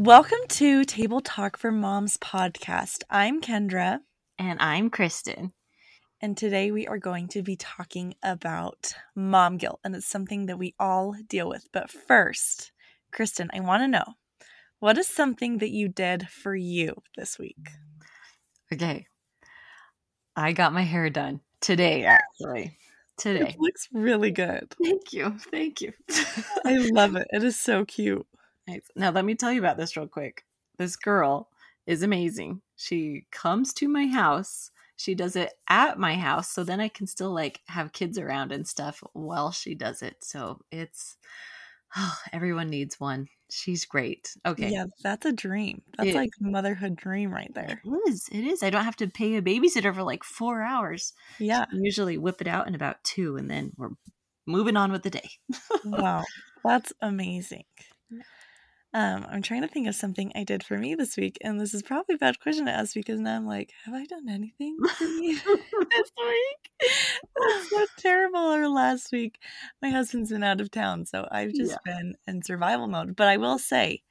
Welcome to Table Talk for Moms podcast. I'm Kendra, And I'm Kristen. and today we are going to be talking about mom guilt, and it's something that we all deal with. But first, Kristen, I want to know what is something that you did for you this week? Okay. I got my hair done today, actually. Today. It looks really good. Thank you. Thank you. I love it. It is so cute. Now, let me tell you about this real quick. This girl is amazing. She comes to my house. She does it at my house. So then I can still like have kids around and stuff while she does it. So it's, oh, everyone needs one. She's great. Okay. Yeah, that's a dream. That's It- like motherhood dream right there. It is. It is. I don't have to pay a babysitter for like four hours. Yeah. I usually whip it out in about two and then we're moving on with the day. wow that's amazing um i'm trying to think of something i did for me this week and this is probably a bad question to ask because now i'm like have i done anything for me this week that's so terrible or last week my husband's been out of town so i've just been in survival mode but i will say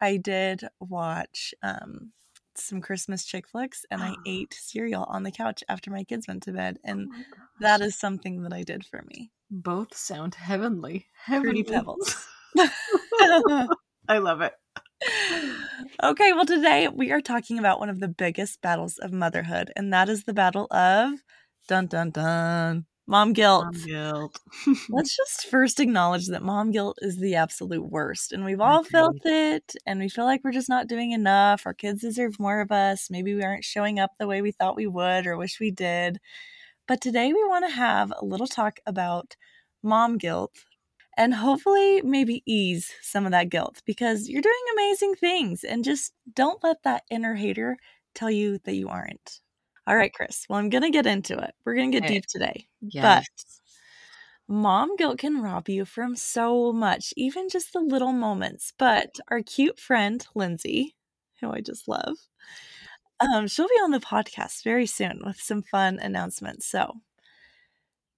i did watch um some christmas chick flicks and i ate cereal on the couch after my kids went to bed and that is something that i did for me Both sound heavenly. Fruity Heavenly. Pebbles. I love it. okay, well, today we are talking about one of the biggest battles of motherhood, and that is the battle of dun dun dun mom guilt. Mom guilt. Let's just first acknowledge that mom guilt is the absolute worst, and we've all felt it, and we feel like we're just not doing enough. Our kids deserve more of us. Maybe we aren't showing up the way we thought we would or wish we did. But today we want to have a little talk about mom guilt and hopefully maybe ease some of that guilt because you're doing amazing things and just don't let that inner hater tell you that you aren't. All right, Chris. Well, I'm going to get into it. We're going to get deep today. Yes. Mom guilt can rob you from so much, even just the little moments. But our cute friend, Lindsay, who I just love, um, she'll be on the podcast very soon with some fun announcements. So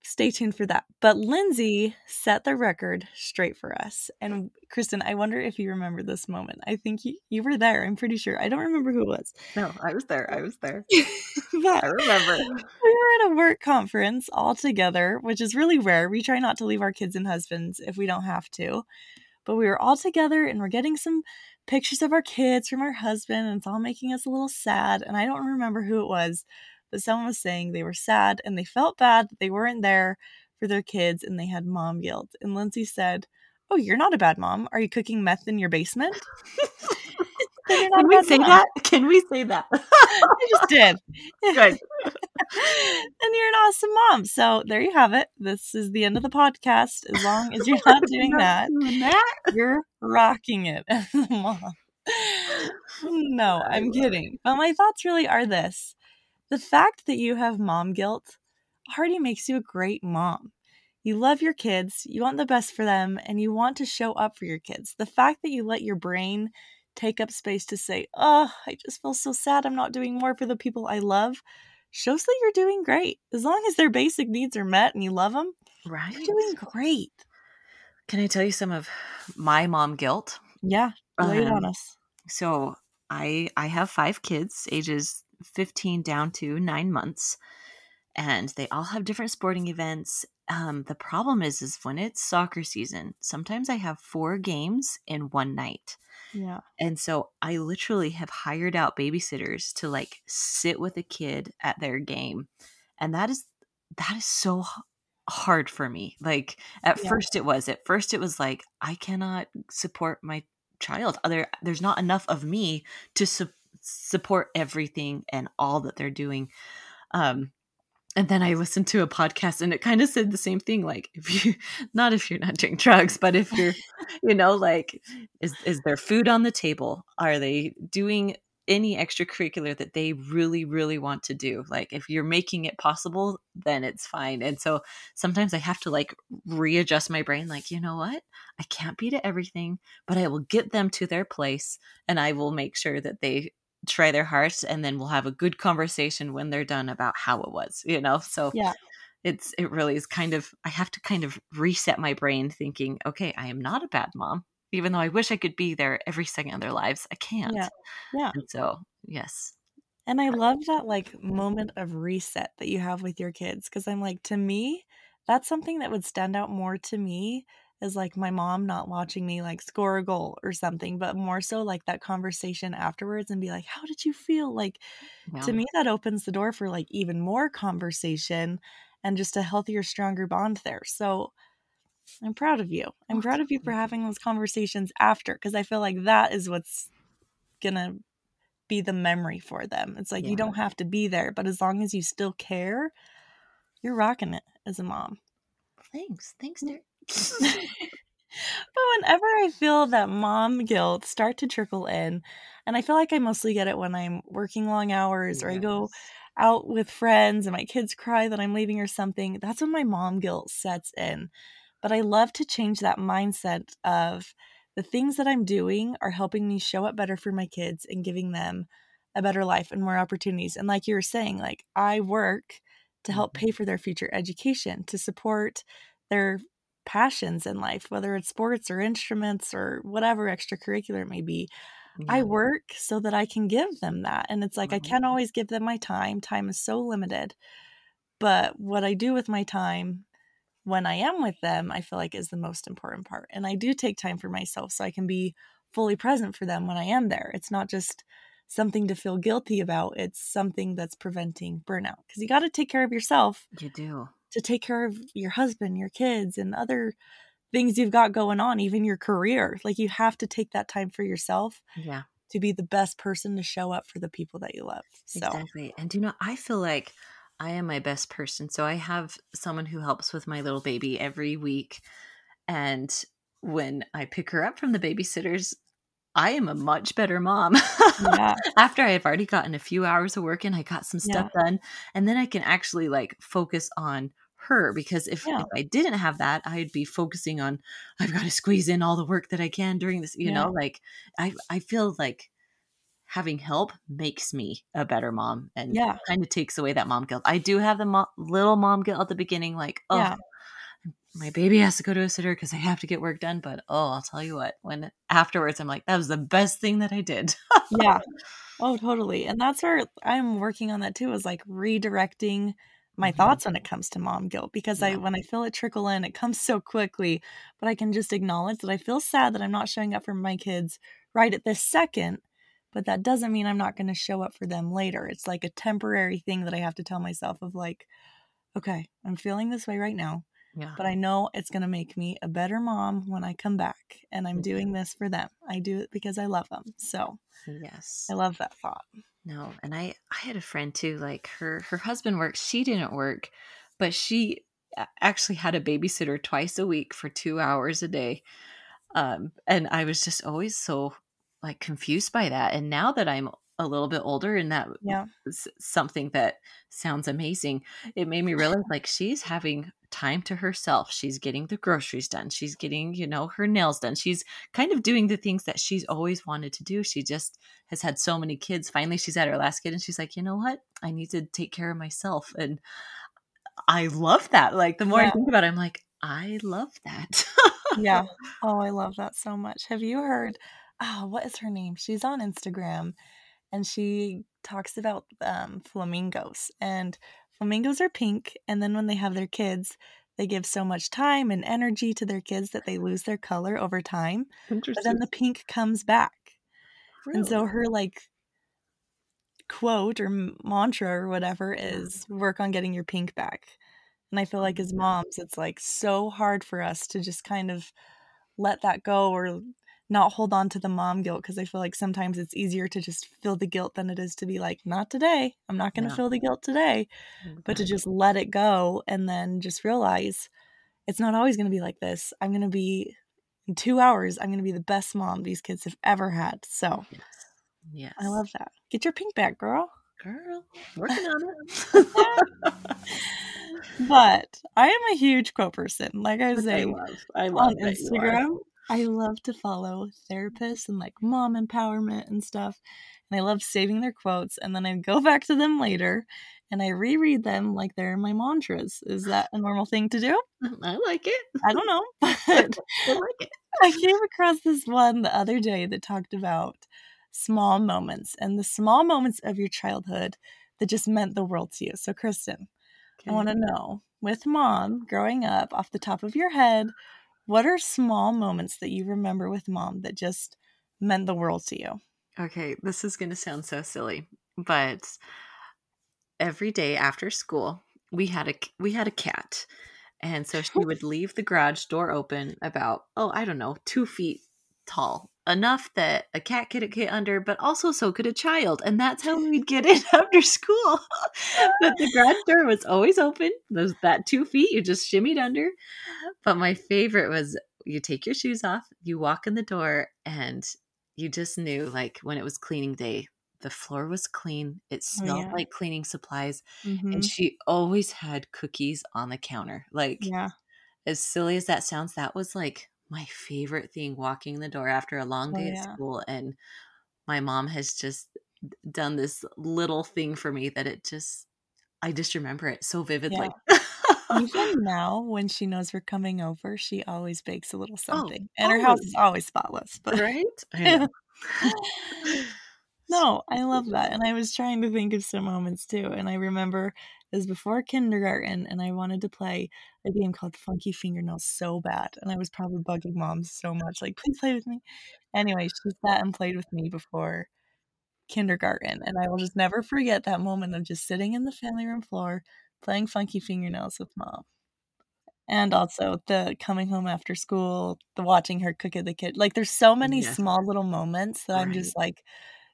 stay tuned for that. But Lindsay set the record straight for us. And Kristen, I wonder if you remember this moment. I think you, you were there. I'm pretty sure. I don't remember who it was. no, I was there. I was there. but I remember. we were at a work conference all together, which is really rare. We try not to leave our kids and husbands if we don't have to. But we were all together and we're getting some pictures of our kids from our husband, and it's all making us a little sad. And I don't remember who it was, but someone was saying they were sad and they felt bad that they weren't there for their kids and they had mom guilt. And Lindsay said, Oh, you're not a bad mom. Are you cooking meth in your basement? Not Can we say mom." that? Can we say that? I just did. Good. and you're an awesome mom. So there you have it. This is the end of the podcast. As long as you're not doing that, Doing that? you're rocking it as a mom. No, I'm kidding. But my thoughts really are this the fact that you have mom guilt already makes you a great mom. You love your kids, you want the best for them, and you want to show up for your kids. The fact that you let your brain take up space to say, Oh, I just feel so sad I'm not doing more for the people I love shows that you're doing great. As long as their basic needs are met and you love them, Right. you're doing great. Can I tell you some of my mom guilt? Yeah, lay it on Um, us. So I I have five kids, ages 15 down to nine months, and they all have different sporting events. Um, the problem is, is when it's soccer season, sometimes I have four games in one night. Yeah. And so I literally have hired out babysitters to like sit with a kid at their game. And that is that is so hard for me. Like at Yeah. first it was. At first it was like I cannot support my child. There there's not enough of me to su- support everything and all that they're doing. Um, and then I listened to a podcast and it kind of said the same thing. Like, if you, not if you're not doing drugs, but if you're, you know, like, is, is there food on the table? Are they doing any extracurricular that they really, really want to do? Like, if you're making it possible, then it's fine. And so sometimes I have to like readjust my brain, like, you know what? I can't be to everything, but I will get them to their place and I will make sure that they try their hearts and then we'll have a good conversation when they're done about how it was you know? So yeah. it's it really is kind of i have to kind of reset my brain thinking okay i am not a bad mom even though i wish i could be there every second of their lives i can't. Yeah yeah. And so yes. And i uh love that like moment of reset that you have with your kids because i'm like to me that's something that would stand out more to me is like my mom not watching me like score a goal or something, but more so like that conversation afterwards and be like, how did you feel? Like yeah. to me, that opens the door for like even more conversation and just a healthier, stronger bond there. So I'm proud of you. I'm oh, proud of you for having those conversations after because I feel like that is what's gonna be the memory for them. It's like yeah. you don't have to be there, but as long as you still care, you're rocking it as a mom. Thanks. Thanks, mm. dear. but whenever I feel that mom guilt start to trickle in, and I feel like I mostly get it when I'm working long hours or I go out with friends and my kids cry that I'm leaving or something, that's when my mom guilt sets in. But I love to change that mindset of the things that I'm doing are helping me show up better for my kids and giving them a better life and more opportunities. And like you were saying, like I work to help mm-hmm. pay for their future education, to support their passions in life, whether it's sports or instruments or whatever extracurricular it may be. Yeah. I work so that I can give them that. And it's like, mm-hmm. I can't always give them my time. Time is so limited. But what I do with my time when I am with them, I feel like is the most important part. And I do take time for myself so I can be fully present for them when I am there. It's not just something to feel guilty about, it's something that's preventing burnout because you got to take care of yourself. You do to take care of your husband, your kids, and other things you've got going on, even your career. Like you have to take that time for yourself. Yeah. To be the best person to show up for the people that you love. So. Exactly. And do you know, I feel like I am my best person. So I have someone who helps with my little baby every week. And when I pick her up from the babysitters, I am a much better mom. Yeah. After I have already gotten a few hours of work in, I got some stuff yeah. done, and then I can actually like focus on her because if, yeah. if, I didn't have that, I'd be focusing on I've got to squeeze in all the work that I can during this, you know, like I I feel like having help makes me a better mom and yeah. kind of takes away that mom guilt. I do have the mo- little mom guilt at the beginning like, oh, yeah my baby has to go to a sitter because I have to get work done. But oh, I'll tell you what, when afterwards I'm like, that was the best thing that I did. yeah. Oh, totally. And that's where I'm working on that too, is like redirecting my mm-hmm. thoughts when it comes to mom guilt because yeah. I when I feel it trickle in, it comes so quickly. But I can just acknowledge that I feel sad that I'm not showing up for my kids right at this second. But that doesn't mean I'm not going to show up for them later. It's like a temporary thing that I have to tell myself of like, okay, I'm feeling this way right now. Yeah. But I know it's going to make me a better mom when I come back. And I'm doing this for them. I do it because I love them. So, yes. I love that thought. No, and I I had a friend too like her her husband works, she didn't work, but she actually had a babysitter twice a week for 2 hours a day. Um and I was just always so like confused by that. And now that I'm a little bit older and that yeah. something that sounds amazing it made me realize like she's having time to herself she's getting the groceries done she's getting you know her nails done she's kind of doing the things that she's always wanted to do she just has had so many kids finally she's at her last kid and she's like you know what i need to take care of myself and i love that like the more yeah. i think about it i'm like i love that yeah oh i love that so much have you heard oh what is her name she's on instagram and she talks about um, flamingos. And flamingos are pink, and then when they have their kids, they give so much time and energy to their kids that they lose their color over time. But then the pink comes back. Really? And so her like quote or mantra or whatever is work on getting your pink back. And I feel like as mm. moms, it's like so hard for us to just kind of let that go or not hold on to the mom guilt because I feel like sometimes it's easier to just feel the guilt than it is to be like, not today. I'm not going to feel the guilt today, but to just let it go and then just realize it's not always going to be like this. I'm going to be in two hours, I'm going to be the best mom these kids have ever had. So Yes. Yes. I love that. Get your pink back, girl. girl. Working on it. But I am a huge quote person. Like I was I saying, love. I love on that you are. Instagram. I love to follow therapists and like mom empowerment and stuff. And I love saving their quotes and then I go back to them later and I reread them like they're my mantras. Is that a normal thing to do? I like it. I don't know. But I like it. I came across this one the other day that talked about small moments and the small moments of your childhood that just meant the world to you. So, Kristen, I want to know with mom growing up off the top of your head, what are small moments that you remember with mom that just meant the world to you? Okay, this is going to sound so silly, but every day after school, we had a we had a cat, and so she would leave the garage door open about oh I don't know two feet tall, enough that a cat could get under, but also so could a child, and that's how we'd get in after school. but the garage door was always open. Those that two feet you just shimmied under. But my favorite was you take your shoes off, you walk in the door, and you just knew like when it was cleaning day the floor was clean it smelled yeah. like cleaning supplies Mhm. and she always had cookies on the counter like Yeah. as silly as that sounds that was like my favorite thing walking the door after a long Oh, day yeah. at school and my mom has just done this little thing for me that it just i just remember it so vividly Even now, when she knows we're coming over, she always bakes a little oh, something. and her house is always spotless. But right i know no, I love that. And I was trying to think of some moments too. And I remember it was before kindergarten and I wanted to play a game called Funky Fingernails so bad. And I was probably bugging mom so much, like, please play with me. Anyway, she sat and played with me before kindergarten. And I will just never forget that moment of just sitting in the family room floor playing Funky Fingernails with mom. And also the coming home after school, the watching her cook at the kid. Like there's so many Yes. small little moments that I'm just like,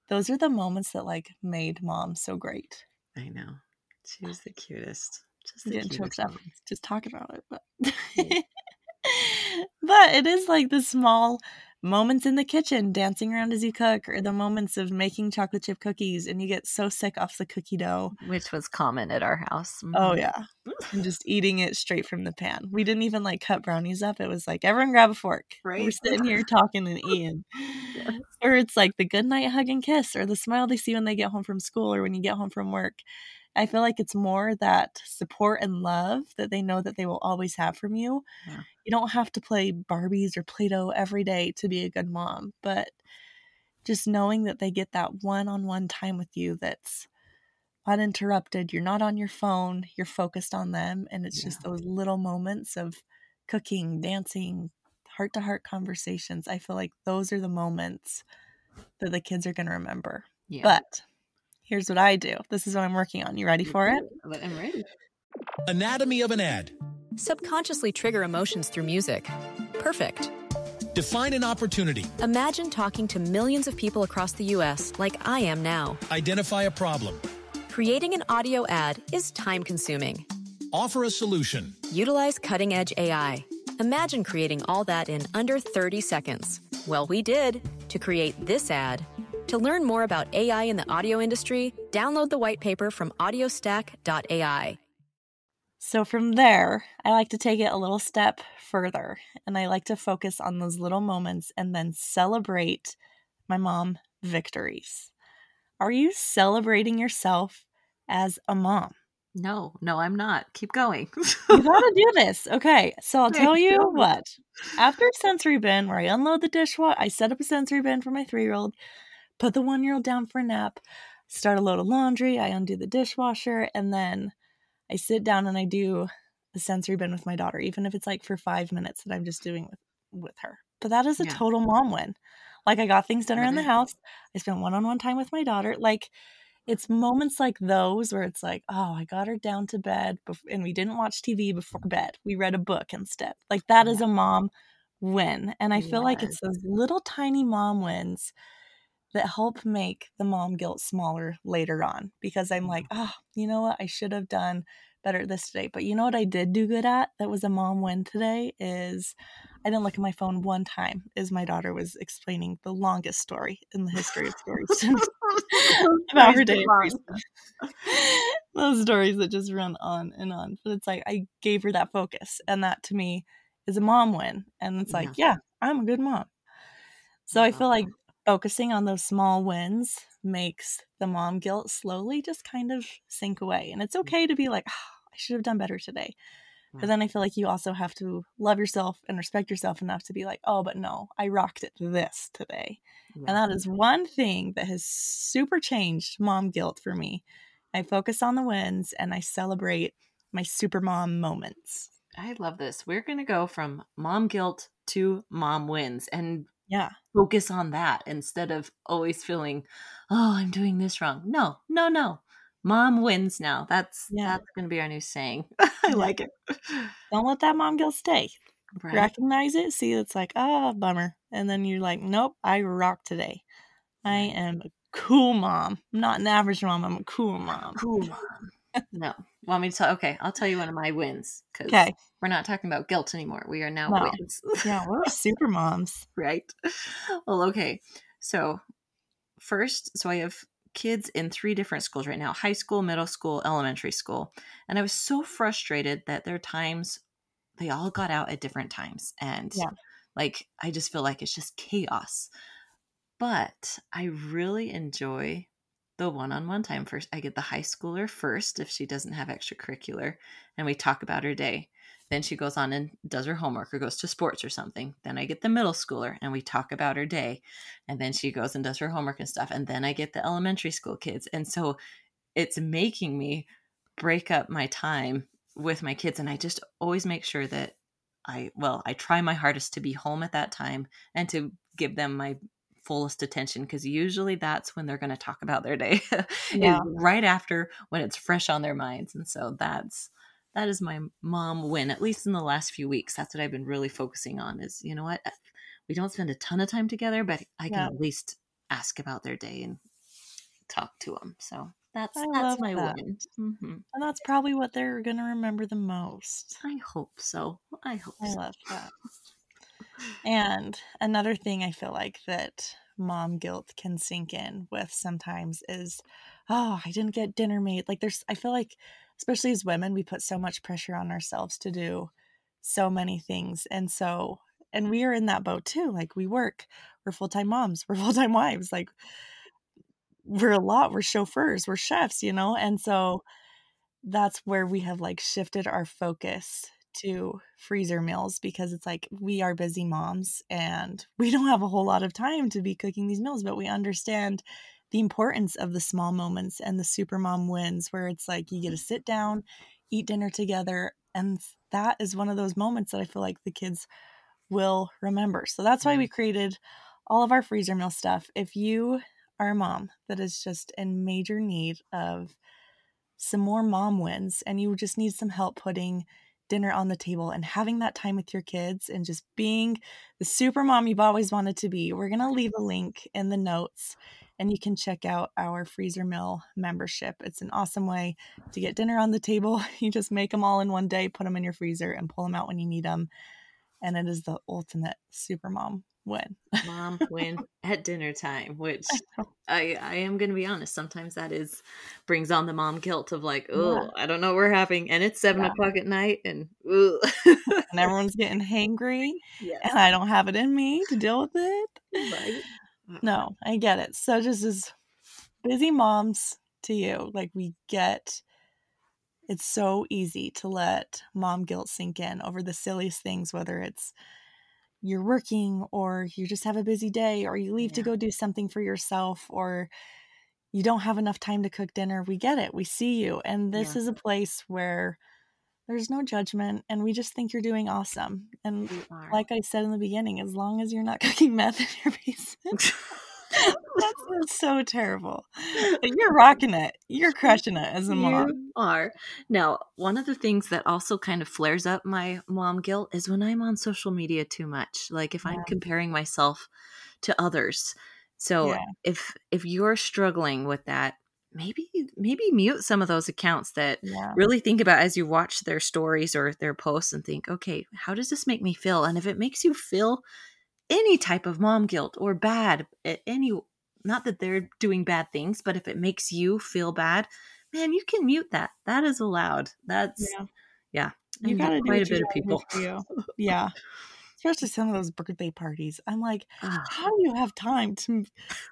those are the moments that like made mom so great. i know she was the cutest just the getting cutest choked up just talking about it, but but it is like the small moments in the kitchen, dancing around as you cook, or the moments of making chocolate chip cookies and you get so sick off the cookie dough. which was common at our house Oh Mhm. yeah. And just eating it straight from the pan. We didn't even like cut brownies up. It was like everyone grab a fork. We're sitting here talking and eating. Yes. Or it's like the good night hug and kiss or the smile they see when they get home from school or when you get home from work. I feel like it's more that support and love that they know that they will always have from you. Yeah. You don't have to play Barbies or Play Doh every day to be a good mom, but just knowing that they get that one on one time with you that's uninterrupted. You're not on your phone, you're focused on them. And it's just those little moments of cooking, dancing, heart to heart conversations. I feel like those are the moments that the kids are going to remember. yeah But here's what I do. This is what I'm working on. You ready for mm-hmm. it? I'm ready Anatomy of an ad. Subconsciously trigger emotions through music. Perfect. Define an opportunity. Imagine talking to millions of people across the U.S. like I am now. Identify a problem. Creating an audio ad is time consuming. Offer a solution. Utilize cutting edge AI. Imagine creating all that in under 30 seconds. Well, we did to create this ad. To learn more about AI in the audio industry, download the white paper from audiostack.ai. So from there, I like to take it a little step further and I like to focus on those little moments and then celebrate my mom victories. Are you celebrating yourself as a mom? no no i'm not keep going You gotta do this. Okay, so I'll tell you you. what. After a sensory bin where I unload the dishwasher, I set up a sensory bin for my three year old, put the one year old down for a nap, start a load of laundry, I undo the dishwasher, and then I sit down and I do a sensory bin with my daughter, even if it's like for five minutes that I'm just doing with, with her. But that is a Yeah. total mom win. Like I got things done around the house. I spent one on one time with my daughter. Like it's moments like those where it's like, oh, I got her down to bed and we didn't watch TV before bed. We read a book instead. Like that is a mom win. And I feel like it's those little tiny mom wins that help make the mom guilt smaller later on because I'm like, oh, you know what? I should have done better at this today. But you know what I did do good at that was a mom win today is I didn't look at my phone one time as my daughter was explaining the longest story in the history of stories about her day. Those stories that just run on and on. But it's like I gave her that focus, and that to me is a mom win. And it's like, yeah, I'm a good mom. So I feel like focusing on those small wins makes the mom guilt slowly just kind of sink away. And it's okay to be like, "Ah, I should have done better today. But then I feel like you also have to love yourself and respect yourself enough to be like, oh, but no, I rocked it this today. Yeah. And that is one thing that has super changed mom guilt for me. I focus on the wins and I celebrate my super mom moments. I love this. We're going to go from mom guilt to mom wins and Yeah. focus on that instead of always feeling, oh, I'm doing this wrong. No, no, no. Mom wins now. That's Yeah. that's going to be our new saying. I Yeah. like it. Don't let that mom guilt stay. Right. Recognize it, see it's like, ah, bummer. And then you're like, nope, I rock today. I am a cool mom. I'm not an average mom, I'm a cool mom. Cool mom. No. Want me to tell? Okay, I'll tell you one of my wins because Okay. we're not talking about guilt anymore. We are now No. wins. Yeah, we're super moms. right? Well, okay. So, first, so I have kids in three different schools right now high school, middle school, elementary school. And I was so frustrated that their times, they all got out at different times. And Yeah. like, I just feel like it's just chaos. But I really enjoy the one on one time first. I get the high schooler first if she doesn't have extracurricular, and we talk about her day. Then she goes on and does her homework or goes to sports or something. Then I get the middle schooler and we talk about her day. And then she goes and does her homework and stuff. And then I get the elementary school kids. And so it's making me break up my time with my kids. And I just always make sure that I, well, I try my hardest to be home at that time and to give them my fullest attention because usually that's when they're going to talk about their day Yeah. right after when it's fresh on their minds and so that's that is my mom win at least in the last few weeks that's what i've been really focusing on is you know what we don't spend a ton of time together but i can Yeah. at least ask about their day and talk to them so that's I that's love my that. win hmm And that's probably what they're going to remember the most. i hope so i hope I so love that. And another thing I feel like that mom guilt can sink in with sometimes is, oh, I didn't get dinner made. Like there's, I feel like, especially as women, we put so much pressure on ourselves to do so many things. And so, and we are in that boat too. Like we work, we're full time moms, we're full time wives. Like we're a lot, we're chauffeurs, we're chefs, you know? And so that's where we have like shifted our focus to freezer meals because it's like we are busy moms and we don't have a whole lot of time to be cooking these meals, but we understand the importance of the small moments and the super mom wins where it's like you get to mm-hmm. sit down, eat dinner together. And that is one of those moments that I feel like the kids will remember. So that's why we mm-hmm. created all of our freezer meal stuff. If you are a mom that is just in major need of some more mom wins and you just need some help putting dinner on the table and having that time with your kids and just being the super mom you've always wanted to be, we're going to leave a link in the notes and you can check out our freezer meal membership. It's an awesome way to get dinner on the table. You just make them all in one day, put them in your freezer, and pull them out when you need them. And it is the ultimate super mom win. mom when at dinner time which i i am gonna be honest sometimes that is brings on the mom guilt of like oh i don't know what we're having and it's seven Yeah. o'clock at night and ooh. And everyone's getting hangry, yes and I don't have it in me to deal with it. right uh, No, I get it. So just as busy moms to you, like we get it's so easy to let mom guilt sink in over the silliest things, whether it's you're working or you just have a busy day or you leave to go do something for yourself or you don't have enough time to cook dinner. We get it. We see you. And this Yeah. is a place where there's no judgment and we just think you're doing awesome. And like I said in the beginning, as long as you're not cooking meth in your basement, That's so terrible. You're rocking it. You're crushing it as a mom. You are. Now, one of the things that also kind of flares up my mom guilt is when I'm on social media too much. Like if I'm comparing myself to others. So Yeah. if if you're struggling with that, maybe maybe mute some of those accounts that Yeah. really think about as you watch their stories or their posts and think, okay, how does this make me feel? And if it makes you feel any type of mom guilt or bad, any not that they're doing bad things, but if it makes you feel bad, man, you can mute that. That is allowed. That's Yeah. yeah. You gotta quite a bit of people. Yeah. Especially some of those birthday parties. I'm like, Ah, how do you have time to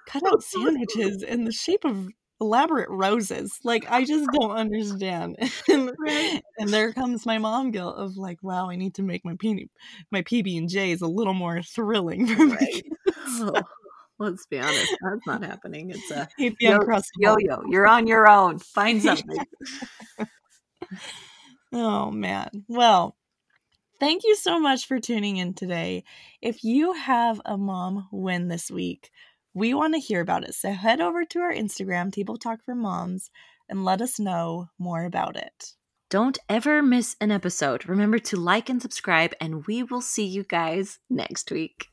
cut out sandwiches in the shape of elaborate roses? Like, I just don't understand. And, Right. and there comes my mom guilt of like, wow, I need to make my PB, my PB and J's a little more thrilling for Right. kids. oh, let's be honest, that's not happening. It's a yo yo yo. You're on your own. Find something. Oh man. Well, thank you so much for tuning in today. If you have a mom win this week, we want to hear about it. So head over to our Instagram, Table Talk for Moms, and let us know more about it. Don't ever miss an episode. Remember to like and subscribe, and we will see you guys next week.